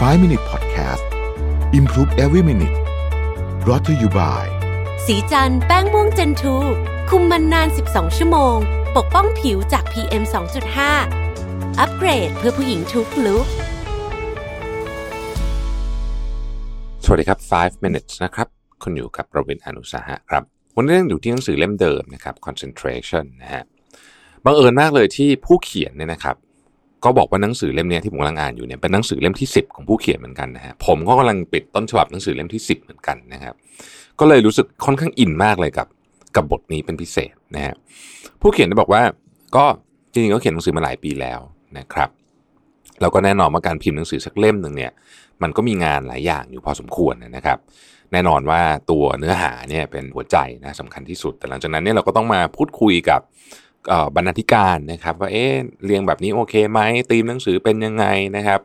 5 Minute Podcast Improve Every Minute brought to you by สีจันแป้งม่วงเจนทูคุมมันนาน 12 ชั่วโมง ปกป้องผิวจาก PM 2.5 อัปเกรดเพื่อผู้หญิงทุกลุกสวัสดีครับ 5 minutes นะครับ คุณอยู่กับประวินอนุสาหะครับ วันนี้ยังอยู่ที่หนังสือเล่มเดิมนะครับ concentration นะฮะบังเอิญมากเลยที่ผู้เขียนเนี่ยนะครับ ก็บอกว่าหนังสือเล่มนี้ที่ผมกำลังอ่านอยู่เนี่ยเป็นหนังสือเล่มที่ 10 ของผู้เขียนเหมือนกันนะฮะผมก็กำลังปิดต้นฉบับหนังสือเล่มที่ 10 เหมือนกันนะครับ ก็เลยรู้สึกค่อนข้างอินมากเลยกับกับบทนี้เป็นพิเศษนะฮะผู้เขียนได้บอกว่าก็จริงๆก็เขียนหนังสือมาหลายปีแล้วนะครับแล้วก็แน่นอนว่าการพิมพ์หนังสือสักเล่มหนึ่งเนี่ยมันก็มีงานหลายอย่างอยู่พอสมควรนะครับ แน่นอนว่าตัวเนื้อหาเนี่ยเป็นหัวใจนะสำคัญที่สุด แต่หลังจากนั้นเนี่ยเราก็ต้องมาพูดคุยกับ บรรณาธิการนะครับว่าเอ๊ะเรียงแบบนี้โอเคไหมตีมหนังสือเป็นยังไงนะครับ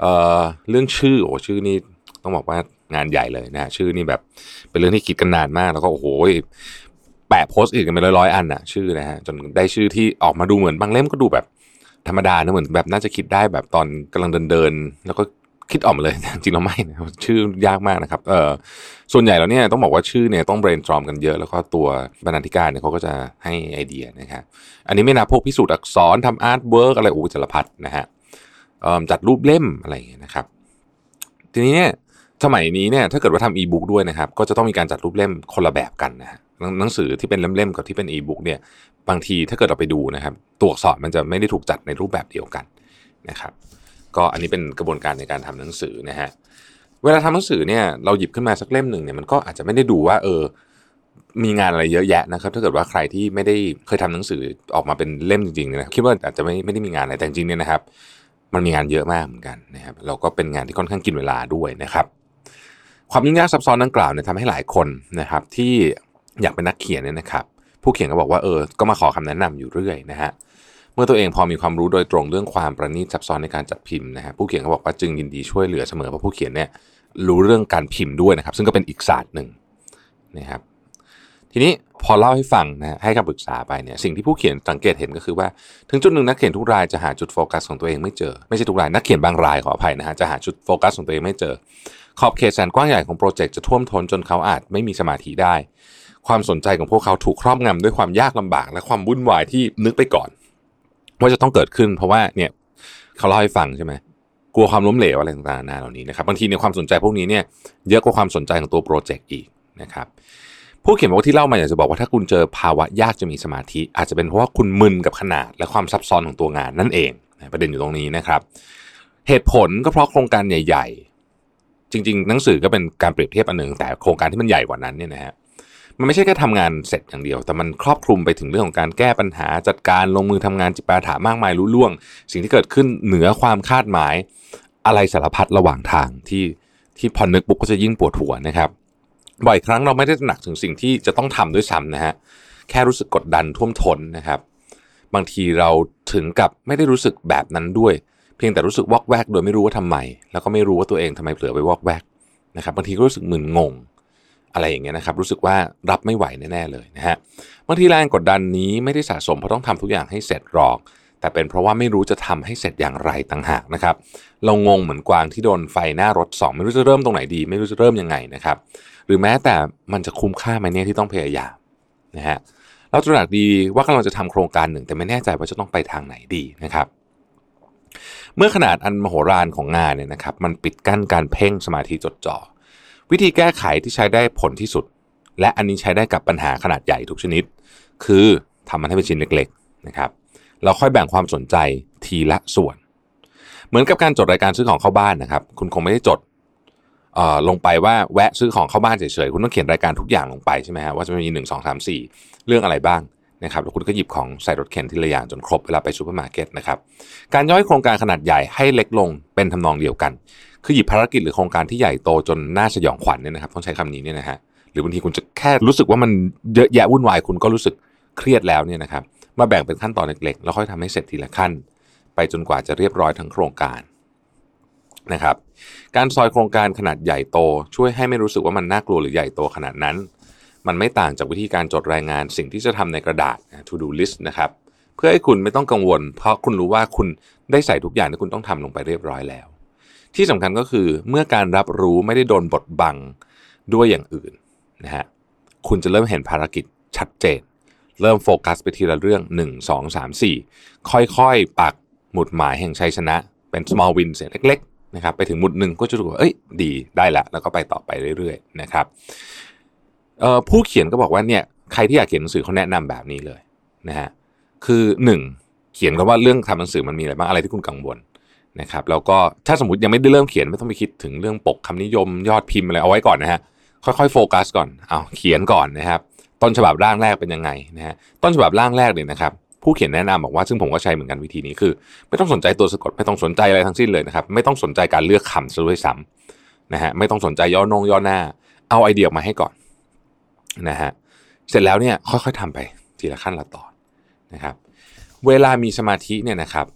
เอ่อเรื่องชื่อโอ้ชื่อนี่ต้องบอกว่างานใหญ่เลยนะชื่อนี่แบบเป็นเรื่องที่คิดกันนานมาก แล้วก็โอ้โหแปะโพสต์อีกกันเป็นร้อยๆอันอะชื่อนะฮะจนได้ชื่อที่ออกมาดูเหมือนบางเล่มก็ดูแบบธรรมดานะเหมือนแบบน่าจะคิดได้แบบตอนกำลังเดินเดินๆแล้วก็ คิดออกมาเลย จริงๆแล้วไม่นะชื่อยากมากนะครับเออส่วนใหญ่แล้วเนี่ยต้องบอกว่าชื่อเนี่ยต้อง brainstorm กันเยอะ แล้วก็ตัวบรรณาธิการเนี่ยเขาก็จะให้ไอเดียนะครับอันนี้ไม่นับพวกพิสูจน์อักษรทำ artwork อะไรโอ้สารพัดนะฮะจัดรูปเล่มอะไรอย่างเงี้ยนะครับ ทีนี้เนี่ยสมัยนี้เนี่ยถ้าเกิดว่าทำอีบุ๊กด้วยนะครับ ก็จะต้องมีการจัดรูปเล่มคนละแบบกันนะฮะหนังสือที่เป็นเล่มๆกับที่เป็นอีบุ๊กเนี่ยบางทีถ้าเกิดเราไปดูนะครับ ตัวอักษรมันจะไม่ได้ถูกจัดในรูปแบบเดียวกันนะครับ ก็อันนี้เป็นกระบวนการในการทำหนังสือนะฮะเวลาทำหนังสือเนี่ยเราหยิบขึ้นมาสักเล่มหนึ่งเนี่ยมันก็อาจจะไม่ได้ดูว่า เออ มีงานอะไรเยอะแยะนะครับ ถ้าเกิดว่าใครที่ไม่ได้เคยทำหนังสือออกมาเป็นเล่มจริงๆเนี่ยนะคิดว่าอาจจะไม่ไม่ได้มีงานอะไรแต่จริงๆเนี่ยนะครับ มันมีงานเยอะมากเหมือนกันนะครับแล้วก็เป็นงานที่ค่อนข้างกินเวลาด้วยนะครับความยุ่งยากซับซ้อนดังกล่าวเนี่ยทำให้หลายคนนะครับ ที่อยากเป็นนักเขียนเนี่ยนะครับ ผู้เขียนก็บอกว่าเออ ก็มาขอคำแนะนำอยู่เรื่อยนะฮะ เมื่อตัวเองพอมีความรู้โดยตรงเรื่องความประณีตซับซ้อนในการจัดพิมพ์นะฮะผู้เขียนก็บอกว่าจึงยินดีช่วยเหลือเสมอเพราะผู้เขียนเนี่ยรู้เรื่องการพิมพ์ด้วยนะครับ ซึ่งก็เป็นอีกศาสตร์หนึ่งนะครับทีนี้พอเล่าให้ฟังนะให้คำปรึกษาไปเนี่ยสิ่งที่ผู้เขียนสังเกตเห็นก็คือว่า ถึงจุดหนึ่งนักเขียนทุกรายจะหาจุดโฟกัสของตัวเองไม่เจอ ไม่ใช่ทุกรายนักเขียนบางรายขออภัยนะฮะจะหาจุดโฟกัสของตัวเองไม่เจอ ขอบเขตแสนกว้างใหญ่ของโปรเจกต์จะท่วมท้นจนเขาอาจไม่มีสมาธิได้ ความสนใจของพวกเขาถูกครอบงำด้วยความยากลำบาก และความวุ่นวายที่นึกไปก่อน ว่าจะต้องเกิดขึ้น เพราะว่าเนี่ยเขาเล่าให้ฟังใช่ไหมกลัวความล้มเหลวอะไรต่างๆนานาเหล่านี้นะครับบางทีในความสนใจพวกนี้เนี่ยเยอะกว่าความสนใจของตัวโปรเจกต์อีกนะครับผู้เขียนบอกว่าที่เล่ามาอยากจะบอกว่าถ้าคุณเจอภาวะยากจะมีสมาธิ อาจจะเป็นเพราะว่าคุณมึนกับขนาดและความซับซ้อนของตัวงานนั่นเองประเด็นอยู่ตรงนี้นะครับ เหตุผลก็เพราะโครงการใหญ่ ๆ จริง ๆ หนังสือก็เป็นการเปรียบเทียบอันหนึ่งแต่โครงการที่มันใหญ่กว่านั้นเนี่ยนะฮะ มันไม่ใช่แค่ทำงานเสร็จอย่างเดียว แต่มันครอบคลุมไปถึงเรื่องของการแก้ปัญหาจัดการลงมือทำงานจิปาถามากมายรู้ล่วง สิ่งที่เกิดขึ้นเหนือความคาดหมาย อะไรสารพัดระหว่างทางที่ที่พอนึกปุ๊บก็จะยิ่งปวดหัวนะครับ บ่อยครั้งเราไม่ได้หนักถึงสิ่งที่จะต้องทำด้วยซ้ำนะฮะแค่รู้สึกกดดันท่วมท้นนะครับ บางทีเราถึงกับไม่ได้รู้สึกแบบนั้นด้วย เพียงแต่รู้สึกวอกแวก โดยไม่รู้ว่าทำไม แล้วก็ไม่รู้ว่าตัวเองทำไมเผลอไปวอกแวกนะครับบางทีก็รู้สึกมึนงง อะไรอย่างเงี้ยนะครับรู้สึกว่ารับไม่ไหวแน่ๆเลยนะฮะบางทีแรงกดดันนี้ไม่ได้สะสมเพราะต้องทำทุกอย่างให้เสร็จหรอก แต่เป็นเพราะว่าไม่รู้จะทำให้เสร็จอย่างไรต่างหากนะครับ เรางงเหมือนกวางที่โดนไฟหน้ารถสองไม่รู้จะเริ่มตรงไหนดี ไม่รู้จะเริ่มยังไงนะครับ หรือแม้แต่มันจะคุ้มค่าไหมเนี่ยที่ต้องพยายามนะฮะเราตระหนักดีว่ากำลังจะทำโครงการหนึ่ง แต่ไม่แน่ใจว่าจะต้องไปทางไหนดีนะครับเมื่อขนาดอันมโหฬารของงานเนี่ยนะครับ มันปิดกั้นการเพ่งสมาธิจดจ่อ วิธีแก้ไขที่ใช้ได้ผลที่สุด และอันนี้ใช้ได้กับปัญหาขนาดใหญ่ทุกชนิด คือทำมันให้เป็นชิ้นเล็กๆนะครับเราค่อยแบ่งความสนใจทีละส่วน เหมือนกับการจดรายการซื้อของเข้าบ้านนะครับ คุณคงไม่ได้จดลงไปว่าแวะซื้อของเข้าบ้านเฉยๆ คุณต้องเขียนรายการทุกอย่างลงไปใช่ไหมฮะว่าจะมีหนึ่งสองสามสี่เรื่องอะไรบ้างนะครับแล้วคุณก็หยิบของใส่รถเข็นทีละอย่างจนครบเวลาไปซูเปอร์มาร์เก็ตนะครับการย่อยโครงการขนาดใหญ่ให้เล็กลงเป็นทำนองเดียวกัน คือหยิบภารกิจหรือโครงการที่ใหญ่โตจนน่าสยองขวัญเนี่ยนะครับต้องใช้คำนี้เนี่ยนะฮะหรือบางทีคุณจะแค่รู้สึกว่ามันเยอะแยะวุ่นวายคุณก็รู้สึกเครียดแล้วเนี่ยนะครับมาแบ่งเป็นขั้นตอนเล็กๆ แล้วค่อยทำให้เสร็จทีละขั้น ไปจนกว่าจะเรียบร้อยทั้งโครงการนะครับการซอยโครงการขนาดใหญ่โต ช่วยให้ไม่รู้สึกว่ามันน่ากลัวหรือใหญ่โตขนาดนั้น มันไม่ต่างจากวิธีการจดรายงานสิ่งที่จะทำในกระดาษ to do list นะครับเพื่อให้คุณไม่ต้องกังวล เพราะคุณรู้ว่าคุณได้ใส่ทุกอย่างที่คุณต้องทำลงไปเรียบร้อยแล้ว ที่สำคัญก็คือเมื่อการรับรู้ไม่ได้โดนบดบังด้วยอย่างอื่นนะฮะคุณจะเริ่มเห็นภารกิจชัดเจน เริ่มโฟกัสไปทีละเรื่อง 1 2 3 4 ค่อยๆ ปักหมุดหมายแห่งชัยชนะ เป็น small win เสียเล็กๆนะครับไปถึงหมุดหนึ่งก็จะรู้ว่าเอ้ยดีได้ละแล้วก็ไปต่อไปเรื่อยๆนะครับผู้เขียนก็บอกว่าเนี่ยใครที่อยากเขียนหนังสือเขาแนะนำแบบนี้เลยนะฮะคือหนึ่งเขียนกันว่าเรื่องทำหนังสือมันมีอะไรบ้างอะไรที่คุณกังวล นะครับแล้วก็ถ้าสมมติยังไม่ได้เริ่มเขียนไม่ต้องไปคิดถึงเรื่องปกคำนิยมยอดพิมพ์อะไรเอาไว้ก่อนนะฮะค่อยๆโฟกัสก่อนเอาเขียนก่อนนะครับ ต้นฉบับร่างแรกเป็นยังไงนะฮะต้นฉบับร่างแรกเนี่ยนะครับผู้เขียนแนะนำบอกว่าซึ่งผมก็ใช้เหมือนกันวิธีนี้คือ ไม่ต้องสนใจตัวสะกดไม่ต้องสนใจอะไรทั้งสิ้นเลยนะครับไม่ต้องสนใจการเลือกคำซะด้วยซ้ำนะฮะไม่ต้องสนใจย่อนงย่อหน้า เอาไอเดียมาให้ก่อนนะฮะเสร็จแล้วเนี่ยค่อยๆทำไปทีละขั้นละตอนนะครับ เวลามีสมาธิเนี่ยนะครับ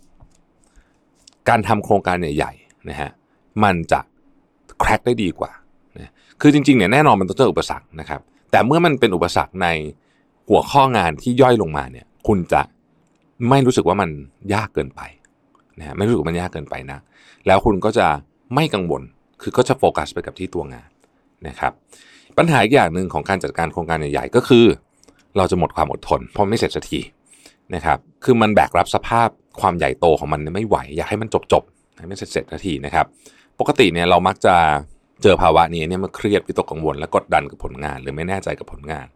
การทำโครงการใหญ่ๆนะฮะมันจะแคร็กได้ดีกว่านะคือจริงๆเนี่ยแน่นอนมันต้องเจออุปสรรคนะครับ แต่เมื่อมันเป็นอุปสรรคในหัวข้องานที่ย่อยลงมาเนี่ย คุณจะไม่รู้สึกว่ามันยากเกินไปนะไม่รู้สึกว่ามันยากเกินไปนะแล้วคุณก็จะไม่กังวลคือก็จะโฟกัสไปกับที่ตัวงานนะครับ ปัญหาอีกอย่างหนึ่งของการจัดการโครงการใหญ่ๆ ก็คือ เราจะหมดความอดทนเพราะไม่เสร็จสักทีนะครับ คือมันแบกรับสภาพ ความใหญ่โตของมันไม่ไหว อยากให้มันจบๆให้มันเสร็จเสร็จสักทีนะครับ ปกติเนี่ยเรามักจะเจอภาวะนี้เนี่ยมันเครียดวิตกกังวล และกดดันกับผลงาน หรือไม่แน่ใจกับผลงาน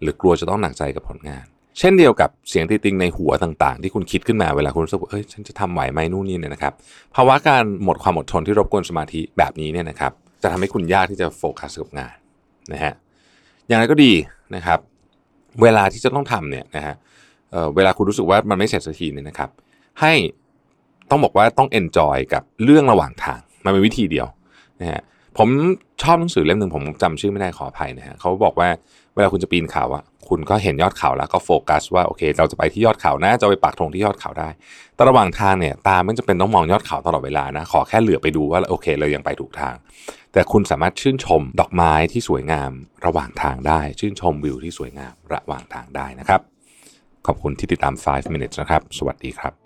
หรือกลัวจะต้องหนักใจกับผลงาน เช่นเดียวกับเสียงติติงในหัวต่างๆ ที่คุณคิดขึ้นมาเวลาคุณรู้สึกว่าเอ้ยฉันจะทำไหวไหมนู่นนี่เนี่ยนะครับภาวะการหมดความอดทนที่รบกวนสมาธิแบบนี้เนี่ยนะครับ จะทำให้คุณยากที่จะโฟกัสกับงานนะฮะอย่างไรก็ดีนะครับ เวลาที่จะต้องทำเนี่ยนะฮะเเวลาคุณรู้สึกว่ามันไม่เสร็จสักทีเนี่ยนะครับ ให้ต้องบอกว่าต้อง enjoy กับเรื่องระหว่างทาง มันเป็นวิธีเดียวนะฮะผมชอบหนังสือเล่มหนึ่งผมจำชื่อไม่ได้ขออภัยนะฮะเขาบอกว่าเวลาคุณจะปีนเขาอะคุณก็เห็นยอดเขาแล้วก็โฟกัสว่าโอเค เราจะไปที่ยอดเขานะจะไปปักธงที่ยอดเขาได้ แต่ระหว่างทางเนี่ยตาไม่จำเป็นต้องมองยอดเขาตลอดเวลานะขอแค่เหลือไปดูว่าโอเคเรายังไปถูกทาง แต่คุณสามารถชื่นชมดอกไม้ที่สวยงามระหว่างทางได้ ชื่นชมวิวที่สวยงามระหว่างทางได้นะครับ ขอบคุณที่ติดตาม 5 minutes นะครับ สวัสดีครับ